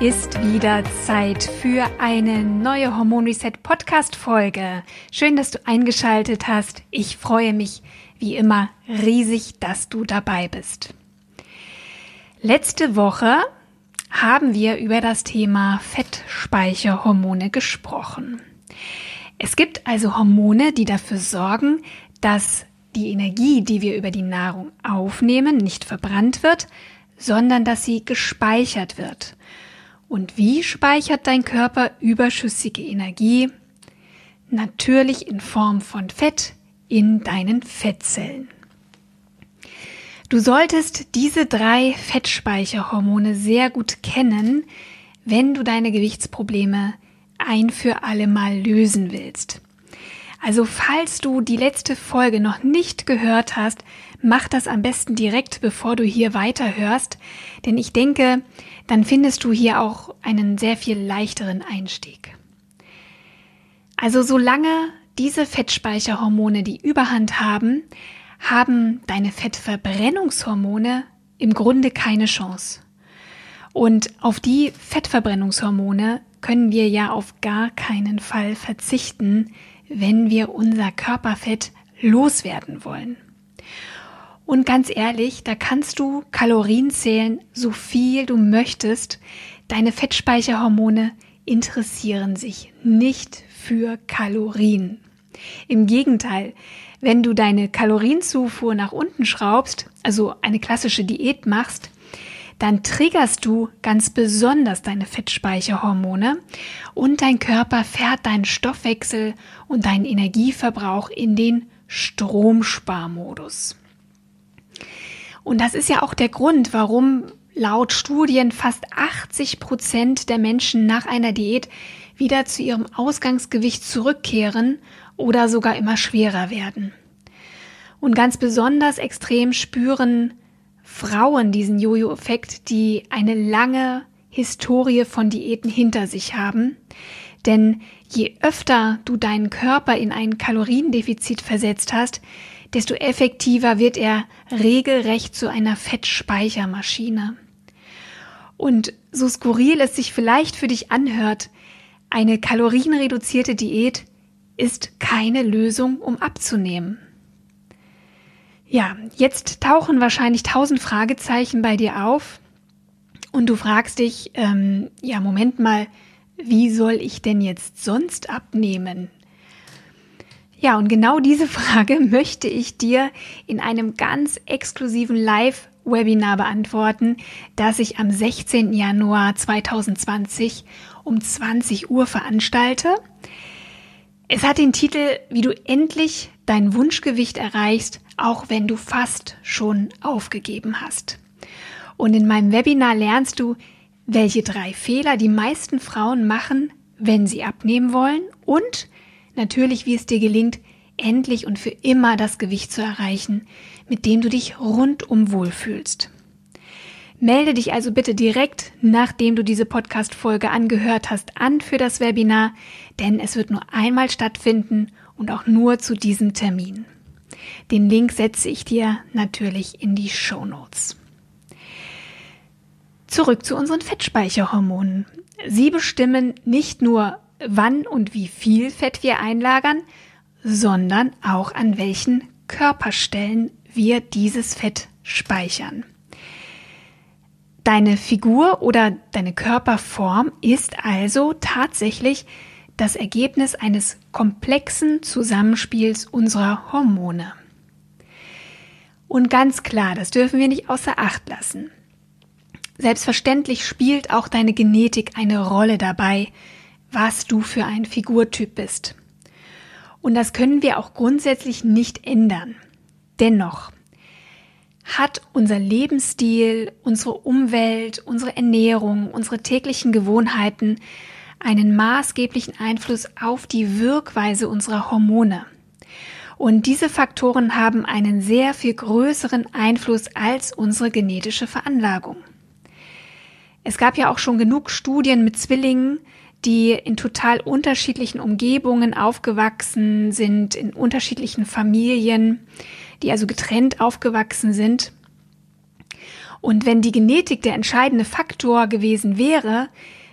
Ist wieder Zeit für eine neue Hormon Reset Podcast Folge. Schön, dass du eingeschaltet hast. Ich freue mich wie immer riesig, dass du dabei bist. Letzte Woche haben wir über das Thema Fettspeicherhormone gesprochen. Es gibt also Hormone, die dafür sorgen, dass die Energie, die wir über die Nahrung aufnehmen, nicht verbrannt wird, sondern dass sie gespeichert wird. Und wie speichert dein Körper überschüssige Energie? Natürlich in Form von Fett in deinen Fettzellen. Du solltest diese drei Fettspeicherhormone sehr gut kennen, wenn du deine Gewichtsprobleme ein für alle Mal lösen willst. Also falls du die letzte Folge noch nicht gehört hast, mach das am besten direkt, bevor du hier weiterhörst, denn ich denke, dann findest du hier auch einen sehr viel leichteren Einstieg. Also solange diese Fettspeicherhormone die Überhand haben, haben deine Fettverbrennungshormone im Grunde keine Chance. Und auf die Fettverbrennungshormone können wir ja auf gar keinen Fall verzichten, wenn wir unser Körperfett loswerden wollen. Und ganz ehrlich, da kannst du Kalorien zählen, so viel du möchtest. Deine Fettspeicherhormone interessieren sich nicht für Kalorien. Im Gegenteil, wenn du deine Kalorienzufuhr nach unten schraubst, also eine klassische Diät machst, dann triggerst du ganz besonders deine Fettspeicherhormone und dein Körper fährt deinen Stoffwechsel und deinen Energieverbrauch in den Stromsparmodus. Und das ist ja auch der Grund, warum laut Studien fast 80 Prozent der Menschen nach einer Diät wieder zu ihrem Ausgangsgewicht zurückkehren oder sogar immer schwerer werden. Und ganz besonders extrem spüren Frauen diesen Jojo-Effekt, die eine lange Historie von Diäten hinter sich haben. Denn je öfter du deinen Körper in ein Kaloriendefizit versetzt hast, desto effektiver wird er regelrecht zu einer Fettspeichermaschine. Und so skurril es sich vielleicht für dich anhört, eine kalorienreduzierte Diät ist keine Lösung, um abzunehmen. Ja, jetzt tauchen wahrscheinlich tausend Fragezeichen bei dir auf und du fragst dich, ähm, ja, Moment mal, wie soll ich denn jetzt sonst abnehmen? Ja, und genau diese Frage möchte ich dir in einem ganz exklusiven Live-Webinar beantworten, das ich am 16. Januar 2020 um 20 Uhr veranstalte. Es hat den Titel, wie du endlich dein Wunschgewicht erreichst, auch wenn du fast schon aufgegeben hast. Und in meinem Webinar lernst du, welche drei Fehler die meisten Frauen machen, wenn sie abnehmen wollen und natürlich, wie es dir gelingt, endlich und für immer das Gewicht zu erreichen, mit dem du dich rundum wohlfühlst. Melde dich also bitte direkt, nachdem du diese Podcast-Folge angehört hast, an für das Webinar, denn es wird nur einmal stattfinden und auch nur zu diesem Termin. Den Link setze ich dir natürlich in die Show Notes. Zurück zu unseren Fettspeicherhormonen. Sie bestimmen nicht nur, wann und wie viel Fett wir einlagern, sondern auch an welchen Körperstellen wir dieses Fett speichern. Deine Figur oder deine Körperform ist also tatsächlich das Ergebnis eines komplexen Zusammenspiels unserer Hormone. Und ganz klar, das dürfen wir nicht außer Acht lassen. Selbstverständlich spielt auch deine Genetik eine Rolle dabei, was du für ein Figurtyp bist. Und das können wir auch grundsätzlich nicht ändern. Dennoch, hat unser Lebensstil, unsere Umwelt, unsere Ernährung, unsere täglichen Gewohnheiten einen maßgeblichen Einfluss auf die Wirkweise unserer Hormone. Und diese Faktoren haben einen sehr viel größeren Einfluss als unsere genetische Veranlagung. Es gab ja auch schon genug Studien mit Zwillingen, die in total unterschiedlichen Umgebungen aufgewachsen sind, in unterschiedlichen Familien, die also getrennt aufgewachsen sind. Und wenn die Genetik der entscheidende Faktor gewesen wäre,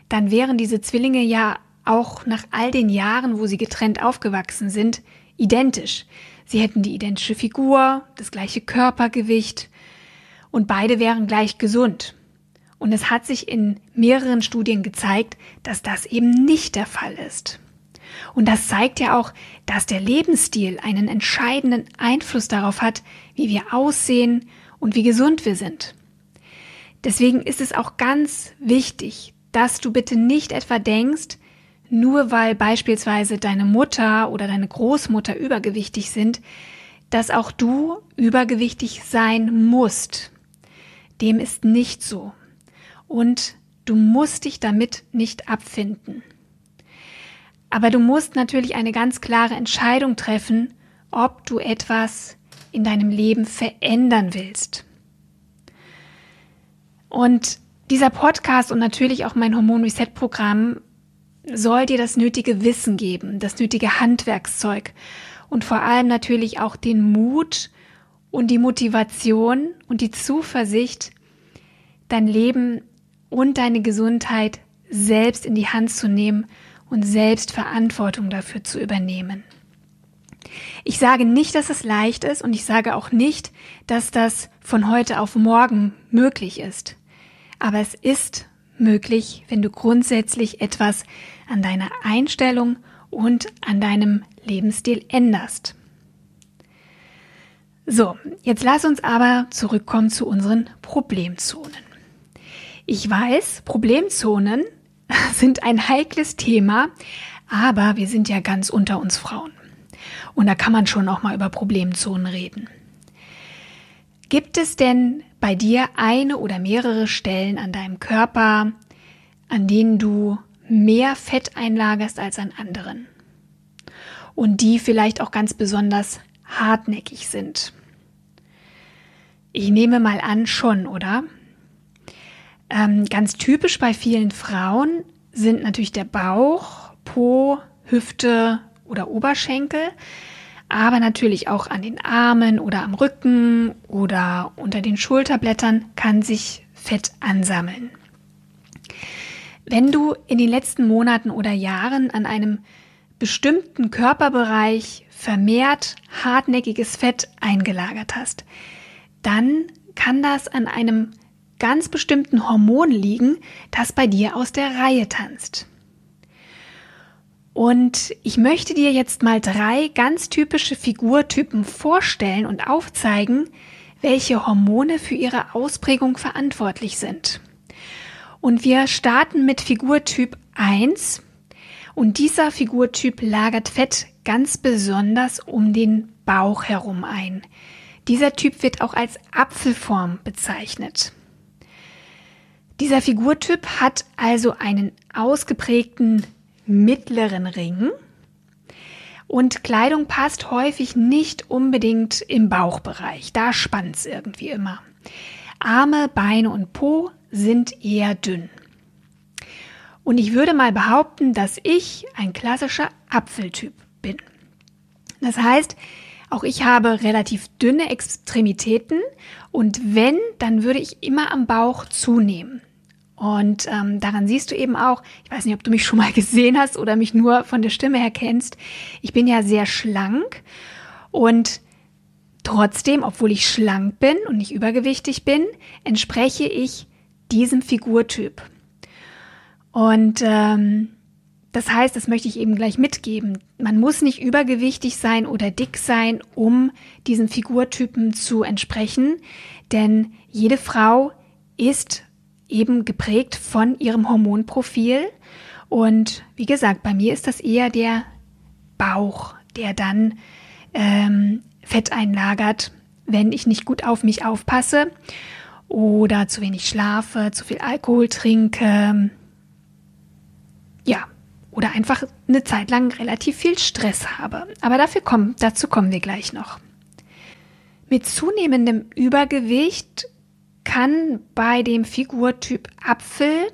dann wären diese Zwillinge ja auch nach all den Jahren, wo sie getrennt aufgewachsen sind, identisch. Sie hätten die identische Figur, das gleiche Körpergewicht und beide wären gleich gesund. Und es hat sich in mehreren Studien gezeigt, dass das eben nicht der Fall ist. Und das zeigt ja auch, dass der Lebensstil einen entscheidenden Einfluss darauf hat, wie wir aussehen und wie gesund wir sind. Deswegen ist es auch ganz wichtig, dass du bitte nicht etwa denkst, nur weil beispielsweise deine Mutter oder deine Großmutter übergewichtig sind, dass auch du übergewichtig sein musst. Dem ist nicht so. Und du musst dich damit nicht abfinden. Aber du musst natürlich eine ganz klare Entscheidung treffen, ob du etwas in deinem Leben verändern willst. Und dieser Podcast und natürlich auch mein Hormon Reset Programm soll dir das nötige Wissen geben, das nötige Handwerkszeug und vor allem natürlich auch den Mut und die Motivation und die Zuversicht, dein Leben und deine Gesundheit selbst in die Hand zu nehmen und selbst Verantwortung dafür zu übernehmen. Ich sage nicht, dass es leicht ist und ich sage auch nicht, dass das von heute auf morgen möglich ist. Aber es ist möglich, wenn du grundsätzlich etwas an deiner Einstellung und an deinem Lebensstil änderst. So, jetzt lass uns aber zurückkommen zu unseren Problemzonen. Ich weiß, Problemzonen sind ein heikles Thema, aber wir sind ja ganz unter uns Frauen. Und da kann man schon auch mal über Problemzonen reden. Gibt es denn bei dir eine oder mehrere Stellen an deinem Körper, an denen du mehr Fett einlagerst als an anderen? Und die vielleicht auch ganz besonders hartnäckig sind? Ich nehme mal an, schon, oder? Ähm, ganz typisch bei vielen Frauen sind natürlich der Bauch, Po, Hüfte oder Oberschenkel, aber natürlich auch an den Armen oder am Rücken oder unter den Schulterblättern kann sich Fett ansammeln. Wenn du in den letzten Monaten oder Jahren an einem bestimmten Körperbereich vermehrt hartnäckiges Fett eingelagert hast, dann kann das an einem ganz bestimmten Hormon liegen, das bei dir aus der Reihe tanzt. Und ich möchte dir jetzt mal drei ganz typische Figurtypen vorstellen und aufzeigen, welche Hormone für ihre Ausprägung verantwortlich sind. Und wir starten mit Figurtyp 1. Und dieser Figurtyp lagert Fett ganz besonders um den Bauch herum ein. Dieser Typ wird auch als Apfelform bezeichnet. Dieser Figurtyp hat also einen ausgeprägten mittleren Ring und Kleidung passt häufig nicht unbedingt im Bauchbereich. Da spannt's irgendwie immer. Arme, Beine und Po sind eher dünn. Und ich würde mal behaupten, dass ich ein klassischer Apfeltyp bin. Das heißt, auch ich habe relativ dünne Extremitäten und wenn, dann würde ich immer am Bauch zunehmen. Und ähm, daran siehst du eben auch, ich weiß nicht, ob du mich schon mal gesehen hast oder mich nur von der Stimme her kennst, ich bin ja sehr schlank und trotzdem, obwohl ich schlank bin und nicht übergewichtig bin, entspreche ich diesem Figurtyp. Und ähm, das heißt, das möchte ich eben gleich mitgeben. Man muss nicht übergewichtig sein oder dick sein, um diesem Figurtypen zu entsprechen, denn jede Frau ist eben geprägt von ihrem Hormonprofil. Und wie gesagt, bei mir ist das eher der Bauch, der dann ähm, Fett einlagert, wenn ich nicht gut auf mich aufpasse oder zu wenig schlafe, zu viel Alkohol trinke, oder einfach eine Zeit lang relativ viel Stress habe. Aber dafür kommen, dazu kommen wir gleich noch. Mit zunehmendem Übergewicht kann bei dem Figurtyp Apfel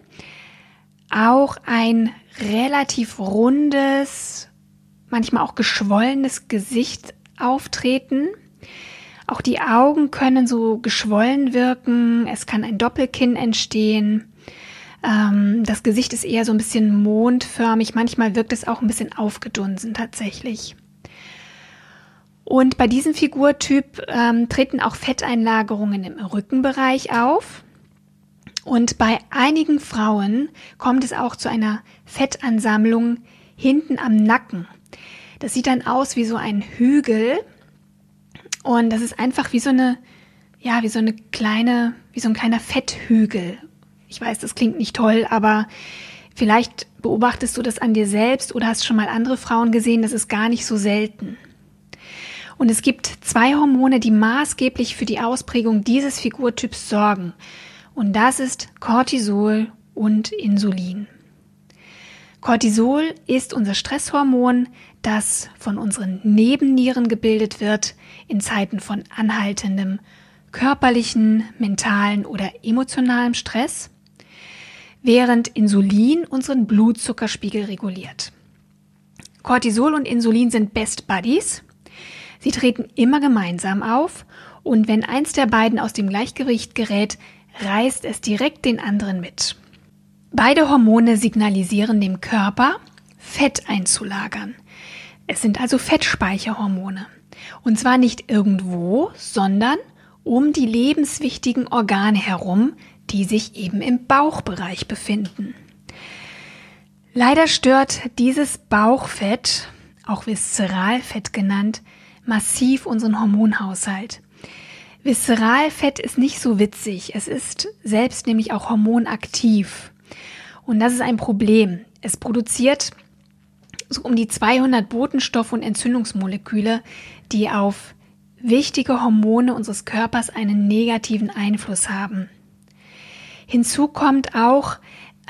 auch ein relativ rundes, manchmal auch geschwollenes Gesicht auftreten. Auch die Augen können so geschwollen wirken. Es kann ein Doppelkinn entstehen. Ähm, das Gesicht ist eher so ein bisschen mondförmig. Manchmal wirkt es auch ein bisschen aufgedunsen tatsächlich. Und bei diesem Figurtyp ähm, treten auch Fetteinlagerungen im Rückenbereich auf. Und bei einigen Frauen kommt es auch zu einer Fettansammlung hinten am Nacken. Das sieht dann aus wie so ein Hügel. Und das ist einfach wie so eine, ja, wie so eine kleine, wie so ein kleiner Fetthügel. Ich weiß, das klingt nicht toll, aber vielleicht beobachtest du das an dir selbst oder hast schon mal andere Frauen gesehen. Das ist gar nicht so selten. Und es gibt zwei Hormone, die maßgeblich für die Ausprägung dieses Figurtyps sorgen. Und das ist Cortisol und Insulin. Cortisol ist unser Stresshormon, das von unseren Nebennieren gebildet wird in Zeiten von anhaltendem körperlichen, mentalen oder emotionalem Stress, während Insulin unseren Blutzuckerspiegel reguliert. Cortisol und Insulin sind Best Buddies. Sie treten immer gemeinsam auf und wenn eins der beiden aus dem Gleichgewicht gerät, reißt es direkt den anderen mit. Beide Hormone signalisieren dem Körper, Fett einzulagern. Es sind also Fettspeicherhormone. Und zwar nicht irgendwo, sondern um die lebenswichtigen Organe herum, die sich eben im Bauchbereich befinden. Leider stört dieses Bauchfett, auch Viszeralfett genannt, massiv unseren Hormonhaushalt. Viszeralfett ist nicht so witzig. Es ist selbst nämlich auch hormonaktiv. Und das ist ein Problem. Es produziert so um die 200 Botenstoff- und Entzündungsmoleküle, die auf wichtige Hormone unseres Körpers einen negativen Einfluss haben. Hinzu kommt auch,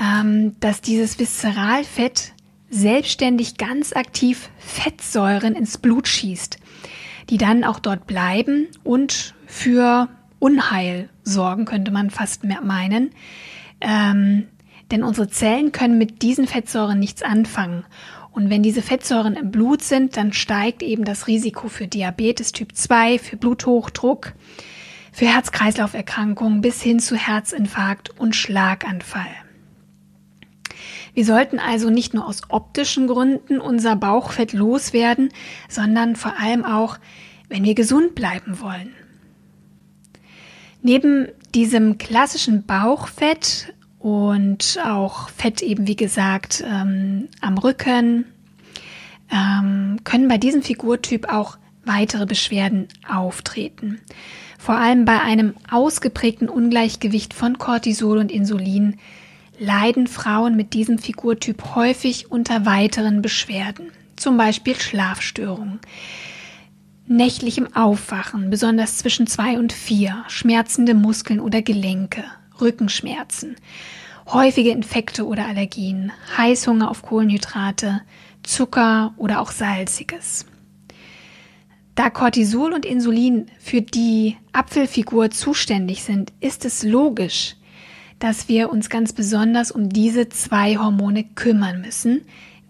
ähm, dass dieses Viszeralfett selbstständig ganz aktiv Fettsäuren ins Blut schießt, die dann auch dort bleiben und für Unheil sorgen, könnte man fast meinen. Ähm, denn unsere Zellen können mit diesen Fettsäuren nichts anfangen. Und wenn diese Fettsäuren im Blut sind, dann steigt eben das Risiko für Diabetes Typ 2, für Bluthochdruck, für Herz-Kreislauf-Erkrankungen bis hin zu Herzinfarkt und Schlaganfall. Wir sollten also nicht nur aus optischen Gründen unser Bauchfett loswerden, sondern vor allem auch, wenn wir gesund bleiben wollen. Neben diesem klassischen Bauchfett und auch Fett eben, wie gesagt, ähm, am Rücken, ähm, können bei diesem Figurtyp auch weitere Beschwerden auftreten. Vor allem bei einem ausgeprägten Ungleichgewicht von Cortisol und Insulin leiden Frauen mit diesem Figurtyp häufig unter weiteren Beschwerden, zum Beispiel Schlafstörungen nächtlichem Aufwachen, besonders zwischen zwei und vier, schmerzende Muskeln oder Gelenke, Rückenschmerzen, häufige Infekte oder Allergien, Heißhunger auf Kohlenhydrate, Zucker oder auch Salziges. Da Cortisol und Insulin für die Apfelfigur zuständig sind, ist es logisch, dass wir uns ganz besonders um diese zwei Hormone kümmern müssen,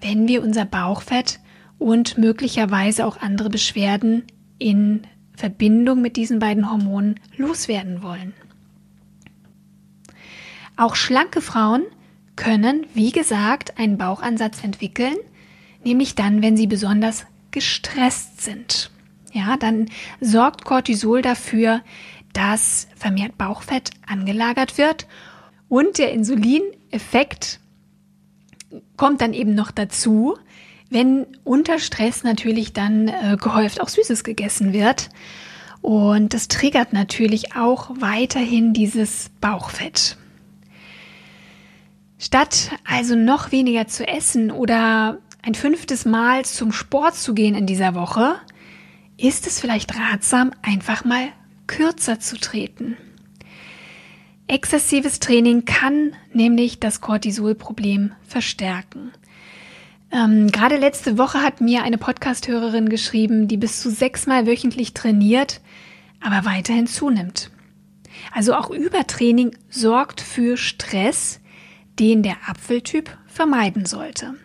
wenn wir unser Bauchfett und möglicherweise auch andere Beschwerden in Verbindung mit diesen beiden Hormonen loswerden wollen. Auch schlanke Frauen können, wie gesagt, einen Bauchansatz entwickeln, nämlich dann, wenn sie besonders gestresst sind. Ja, dann sorgt Cortisol dafür, dass vermehrt Bauchfett angelagert wird und der Insulineffekt kommt dann eben noch dazu, wenn unter Stress natürlich dann äh, gehäuft auch Süßes gegessen wird. Und das triggert natürlich auch weiterhin dieses Bauchfett. Statt also noch weniger zu essen oder ein fünftes Mal zum Sport zu gehen in dieser Woche, ist es vielleicht ratsam, einfach mal kürzer zu treten. Exzessives Training kann nämlich das Cortisolproblem verstärken. Ähm, gerade letzte Woche hat mir eine Podcasthörerin geschrieben, die bis zu sechsmal wöchentlich trainiert, aber weiterhin zunimmt. Also auch Übertraining sorgt für Stress, den der Apfeltyp vermeiden sollte.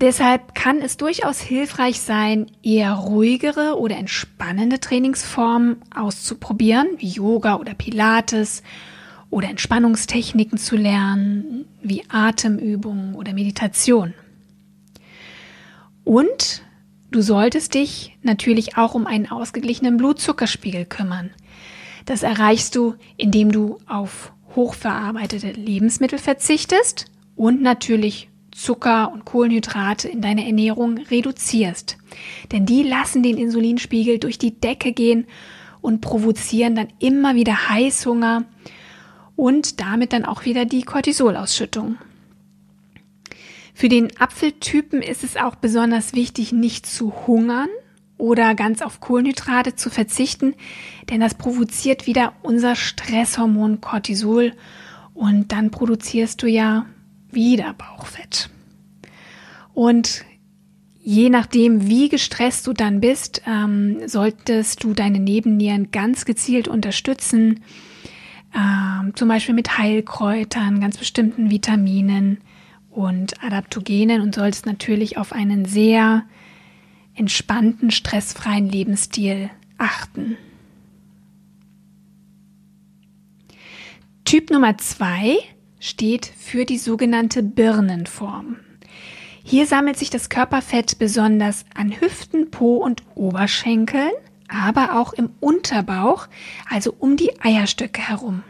Deshalb kann es durchaus hilfreich sein, eher ruhigere oder entspannende Trainingsformen auszuprobieren, wie Yoga oder Pilates oder Entspannungstechniken zu lernen, wie Atemübungen oder Meditation. Und du solltest dich natürlich auch um einen ausgeglichenen Blutzuckerspiegel kümmern. Das erreichst du, indem du auf hochverarbeitete Lebensmittel verzichtest und natürlich Zucker und Kohlenhydrate in deiner Ernährung reduzierst. Denn die lassen den Insulinspiegel durch die Decke gehen und provozieren dann immer wieder Heißhunger und damit dann auch wieder die Cortisolausschüttung. Für den Apfeltypen ist es auch besonders wichtig, nicht zu hungern oder ganz auf Kohlenhydrate zu verzichten, denn das provoziert wieder unser Stresshormon Cortisol und dann produzierst du ja wieder Bauchfett. Und je nachdem, wie gestresst du dann bist, ähm, solltest du deine Nebennieren ganz gezielt unterstützen, ähm, zum Beispiel mit Heilkräutern, ganz bestimmten Vitaminen und Adaptogenen und solltest natürlich auf einen sehr entspannten, stressfreien Lebensstil achten. Typ Nummer zwei steht für die sogenannte Birnenform. Hier sammelt sich das Körperfett besonders an Hüften, Po und Oberschenkeln, aber auch im Unterbauch, also um die Eierstöcke herum.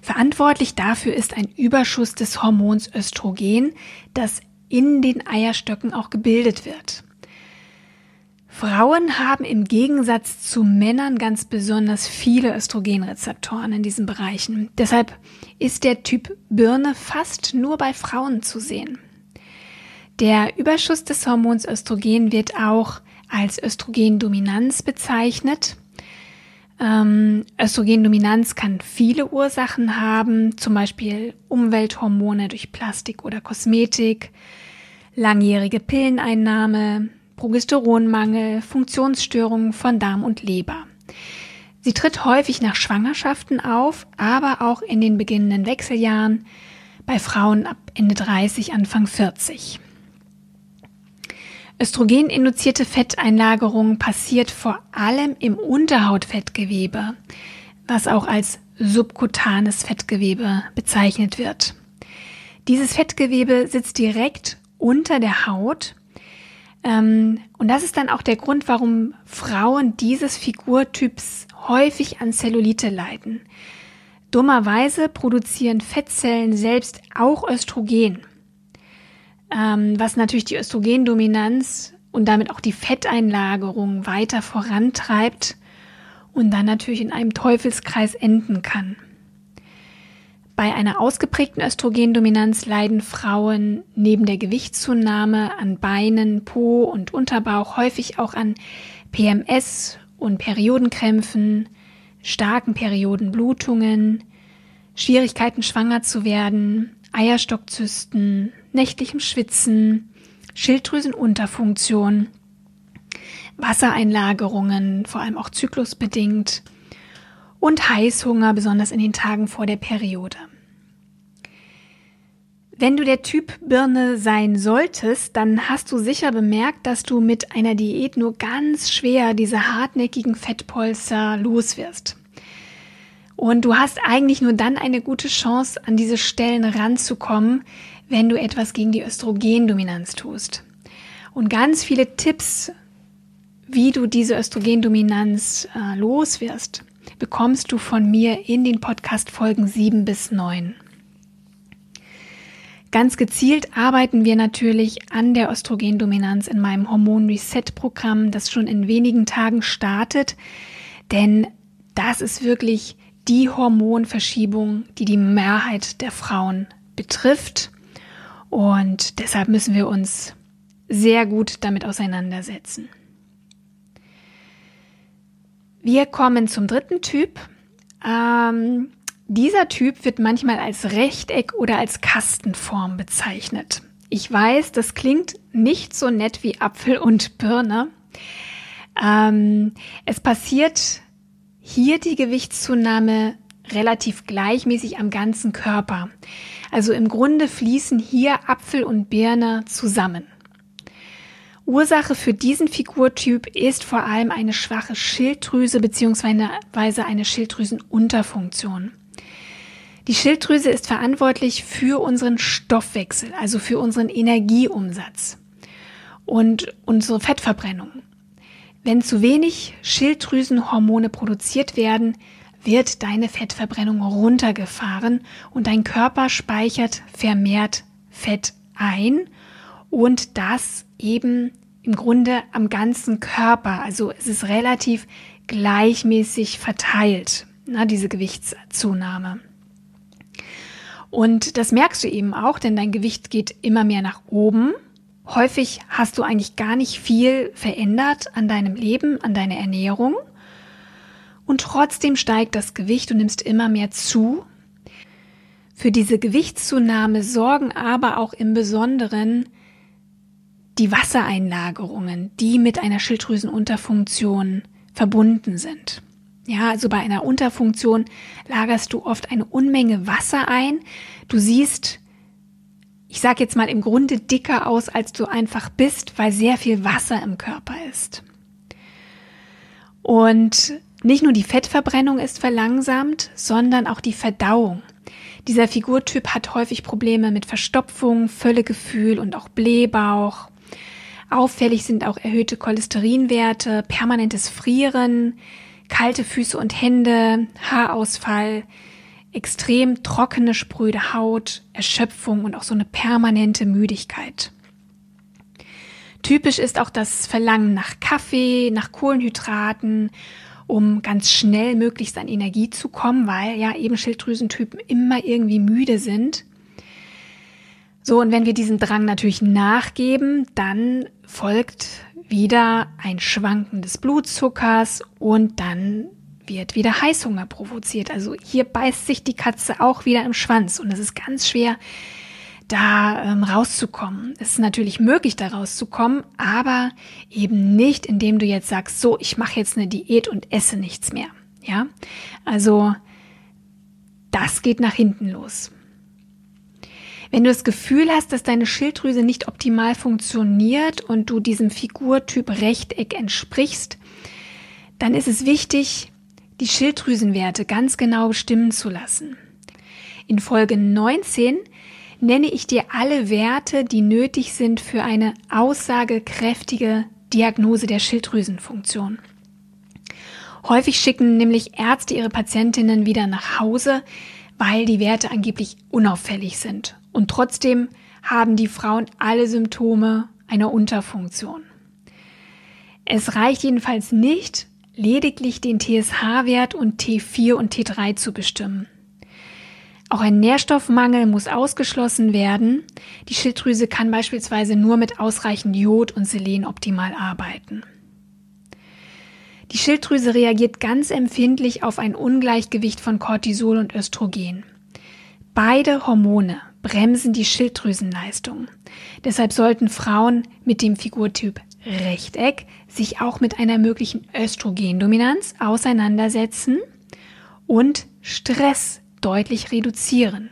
Verantwortlich dafür ist ein Überschuss des Hormons Östrogen, das in den Eierstöcken auch gebildet wird. Frauen haben im Gegensatz zu Männern ganz besonders viele Östrogenrezeptoren in diesen Bereichen. Deshalb ist der Typ Birne fast nur bei Frauen zu sehen. Der Überschuss des Hormons Östrogen wird auch als Östrogendominanz bezeichnet. Ähm, Östrogendominanz kann viele Ursachen haben, zum Beispiel Umwelthormone durch Plastik oder Kosmetik, langjährige Pilleneinnahme, Progesteronmangel, Funktionsstörungen von Darm und Leber. Sie tritt häufig nach Schwangerschaften auf, aber auch in den beginnenden Wechseljahren bei Frauen ab Ende 30, Anfang 40. Östrogeninduzierte Fetteinlagerung passiert vor allem im Unterhautfettgewebe, was auch als subkutanes Fettgewebe bezeichnet wird. Dieses Fettgewebe sitzt direkt unter der Haut und das ist dann auch der Grund, warum Frauen dieses Figurtyps häufig an Zellulite leiden. Dummerweise produzieren Fettzellen selbst auch Östrogen ähm, was natürlich die Östrogendominanz und damit auch die Fetteinlagerung weiter vorantreibt und dann natürlich in einem Teufelskreis enden kann. Bei einer ausgeprägten Östrogendominanz leiden Frauen neben der Gewichtszunahme an Beinen, Po und Unterbauch häufig auch an PMS und Periodenkrämpfen, starken Periodenblutungen, Schwierigkeiten schwanger zu werden, Eierstockzysten, nächtlichem Schwitzen, Schilddrüsenunterfunktion, Wassereinlagerungen, vor allem auch zyklusbedingt und Heißhunger, besonders in den Tagen vor der Periode. Wenn du der Typ Birne sein solltest, dann hast du sicher bemerkt, dass du mit einer Diät nur ganz schwer diese hartnäckigen Fettpolster loswirst. Und du hast eigentlich nur dann eine gute Chance, an diese Stellen ranzukommen, wenn du etwas gegen die Östrogendominanz tust. Und ganz viele Tipps, wie du diese Östrogendominanz äh, los wirst, bekommst du von mir in den Podcast Folgen 7 bis 9. Ganz gezielt arbeiten wir natürlich an der Östrogendominanz in meinem Hormon Reset Programm, das schon in wenigen Tagen startet, denn das ist wirklich die Hormonverschiebung, die die Mehrheit der Frauen betrifft. Und deshalb müssen wir uns sehr gut damit auseinandersetzen. Wir kommen zum dritten Typ. Ähm, dieser Typ wird manchmal als Rechteck oder als Kastenform bezeichnet. Ich weiß, das klingt nicht so nett wie Apfel und Birne. Ähm, es passiert hier die Gewichtszunahme relativ gleichmäßig am ganzen Körper. Also im Grunde fließen hier Apfel und Birne zusammen. Ursache für diesen Figurtyp ist vor allem eine schwache Schilddrüse bzw. eine Schilddrüsenunterfunktion. Die Schilddrüse ist verantwortlich für unseren Stoffwechsel, also für unseren Energieumsatz und unsere Fettverbrennung. Wenn zu wenig Schilddrüsenhormone produziert werden, wird deine Fettverbrennung runtergefahren und dein Körper speichert vermehrt Fett ein und das eben im Grunde am ganzen Körper. Also es ist relativ gleichmäßig verteilt, na, diese Gewichtszunahme. Und das merkst du eben auch, denn dein Gewicht geht immer mehr nach oben. Häufig hast du eigentlich gar nicht viel verändert an deinem Leben, an deiner Ernährung. Und trotzdem steigt das Gewicht und nimmst immer mehr zu. Für diese Gewichtszunahme sorgen aber auch im Besonderen die Wassereinlagerungen, die mit einer Schilddrüsenunterfunktion verbunden sind. Ja, also bei einer Unterfunktion lagerst du oft eine Unmenge Wasser ein. Du siehst, ich sage jetzt mal im Grunde dicker aus, als du einfach bist, weil sehr viel Wasser im Körper ist. Und nicht nur die Fettverbrennung ist verlangsamt, sondern auch die Verdauung. Dieser Figurtyp hat häufig Probleme mit Verstopfung, Völlegefühl und auch Blähbauch. Auffällig sind auch erhöhte Cholesterinwerte, permanentes Frieren, kalte Füße und Hände, Haarausfall, extrem trockene, spröde Haut, Erschöpfung und auch so eine permanente Müdigkeit. Typisch ist auch das Verlangen nach Kaffee, nach Kohlenhydraten, um ganz schnell möglichst an Energie zu kommen, weil ja eben Schilddrüsentypen immer irgendwie müde sind. So, und wenn wir diesem Drang natürlich nachgeben, dann folgt wieder ein Schwanken des Blutzuckers und dann wird wieder Heißhunger provoziert. Also hier beißt sich die Katze auch wieder im Schwanz und es ist ganz schwer, da ähm, rauszukommen. Es ist natürlich möglich, da rauszukommen, aber eben nicht, indem du jetzt sagst, so, ich mache jetzt eine Diät und esse nichts mehr. Ja, also das geht nach hinten los. Wenn du das Gefühl hast, dass deine Schilddrüse nicht optimal funktioniert und du diesem Figurtyp Rechteck entsprichst, dann ist es wichtig, die Schilddrüsenwerte ganz genau bestimmen zu lassen. In Folge 19 nenne ich dir alle Werte, die nötig sind für eine aussagekräftige Diagnose der Schilddrüsenfunktion. Häufig schicken nämlich Ärzte ihre Patientinnen wieder nach Hause, weil die Werte angeblich unauffällig sind und trotzdem haben die Frauen alle Symptome einer Unterfunktion. Es reicht jedenfalls nicht, lediglich den TSH-Wert und T4 und T3 zu bestimmen. Auch ein Nährstoffmangel muss ausgeschlossen werden. Die Schilddrüse kann beispielsweise nur mit ausreichend Jod und Selen optimal arbeiten. Die Schilddrüse reagiert ganz empfindlich auf ein Ungleichgewicht von Cortisol und Östrogen. Beide Hormone bremsen die Schilddrüsenleistung. Deshalb sollten Frauen mit dem Figurtyp Rechteck sich auch mit einer möglichen Östrogendominanz auseinandersetzen und Stress deutlich reduzieren.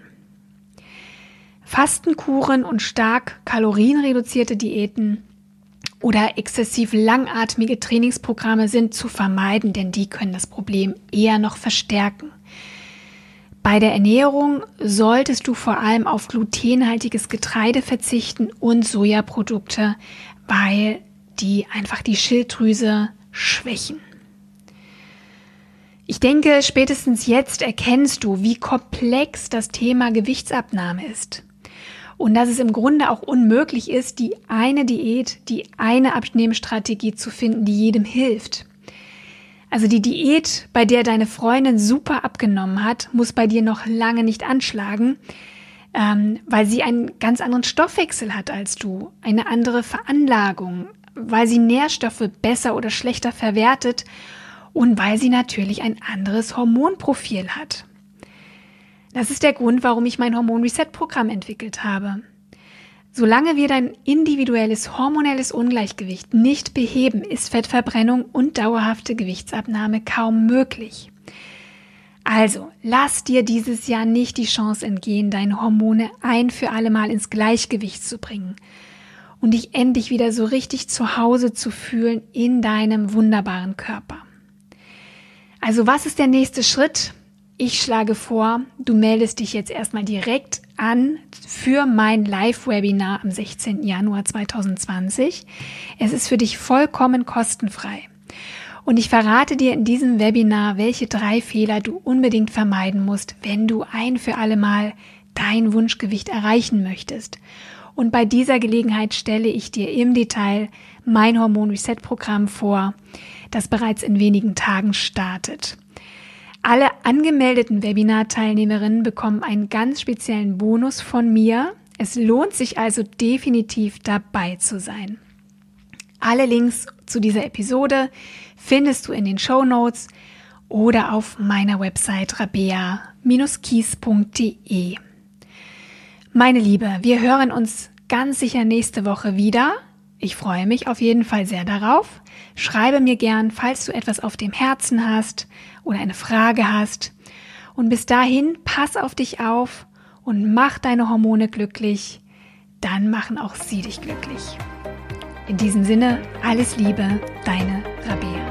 Fastenkuren und stark kalorienreduzierte Diäten oder exzessiv langatmige Trainingsprogramme sind zu vermeiden, denn die können das Problem eher noch verstärken. Bei der Ernährung solltest du vor allem auf glutenhaltiges Getreide verzichten und Sojaprodukte, weil die einfach die Schilddrüse schwächen. Ich denke, spätestens jetzt erkennst du, wie komplex das Thema Gewichtsabnahme ist. Und dass es im Grunde auch unmöglich ist, die eine Diät, die eine Abnehmstrategie zu finden, die jedem hilft. Also die Diät, bei der deine Freundin super abgenommen hat, muss bei dir noch lange nicht anschlagen, ähm, weil sie einen ganz anderen Stoffwechsel hat als du, eine andere Veranlagung, weil sie Nährstoffe besser oder schlechter verwertet und weil sie natürlich ein anderes Hormonprofil hat. Das ist der Grund, warum ich mein Hormon Reset Programm entwickelt habe. Solange wir dein individuelles hormonelles Ungleichgewicht nicht beheben, ist Fettverbrennung und dauerhafte Gewichtsabnahme kaum möglich. Also, lass dir dieses Jahr nicht die Chance entgehen, deine Hormone ein für alle Mal ins Gleichgewicht zu bringen und dich endlich wieder so richtig zu Hause zu fühlen in deinem wunderbaren Körper. Also, was ist der nächste Schritt? Ich schlage vor, du meldest dich jetzt erstmal direkt an für mein Live-Webinar am 16. Januar 2020. Es ist für dich vollkommen kostenfrei. Und ich verrate dir in diesem Webinar, welche drei Fehler du unbedingt vermeiden musst, wenn du ein für alle Mal dein Wunschgewicht erreichen möchtest. Und bei dieser Gelegenheit stelle ich dir im Detail mein Hormon Reset Programm vor, das bereits in wenigen Tagen startet. Alle angemeldeten Webinar-Teilnehmerinnen bekommen einen ganz speziellen Bonus von mir. Es lohnt sich also definitiv dabei zu sein. Alle Links zu dieser Episode findest du in den Show Notes oder auf meiner Website rabea-kies.de. Meine Liebe, wir hören uns ganz sicher nächste Woche wieder. Ich freue mich auf jeden Fall sehr darauf. Schreibe mir gern, falls du etwas auf dem Herzen hast oder eine Frage hast. Und bis dahin, pass auf dich auf und mach deine Hormone glücklich. Dann machen auch sie dich glücklich. In diesem Sinne, alles Liebe, deine Rabea.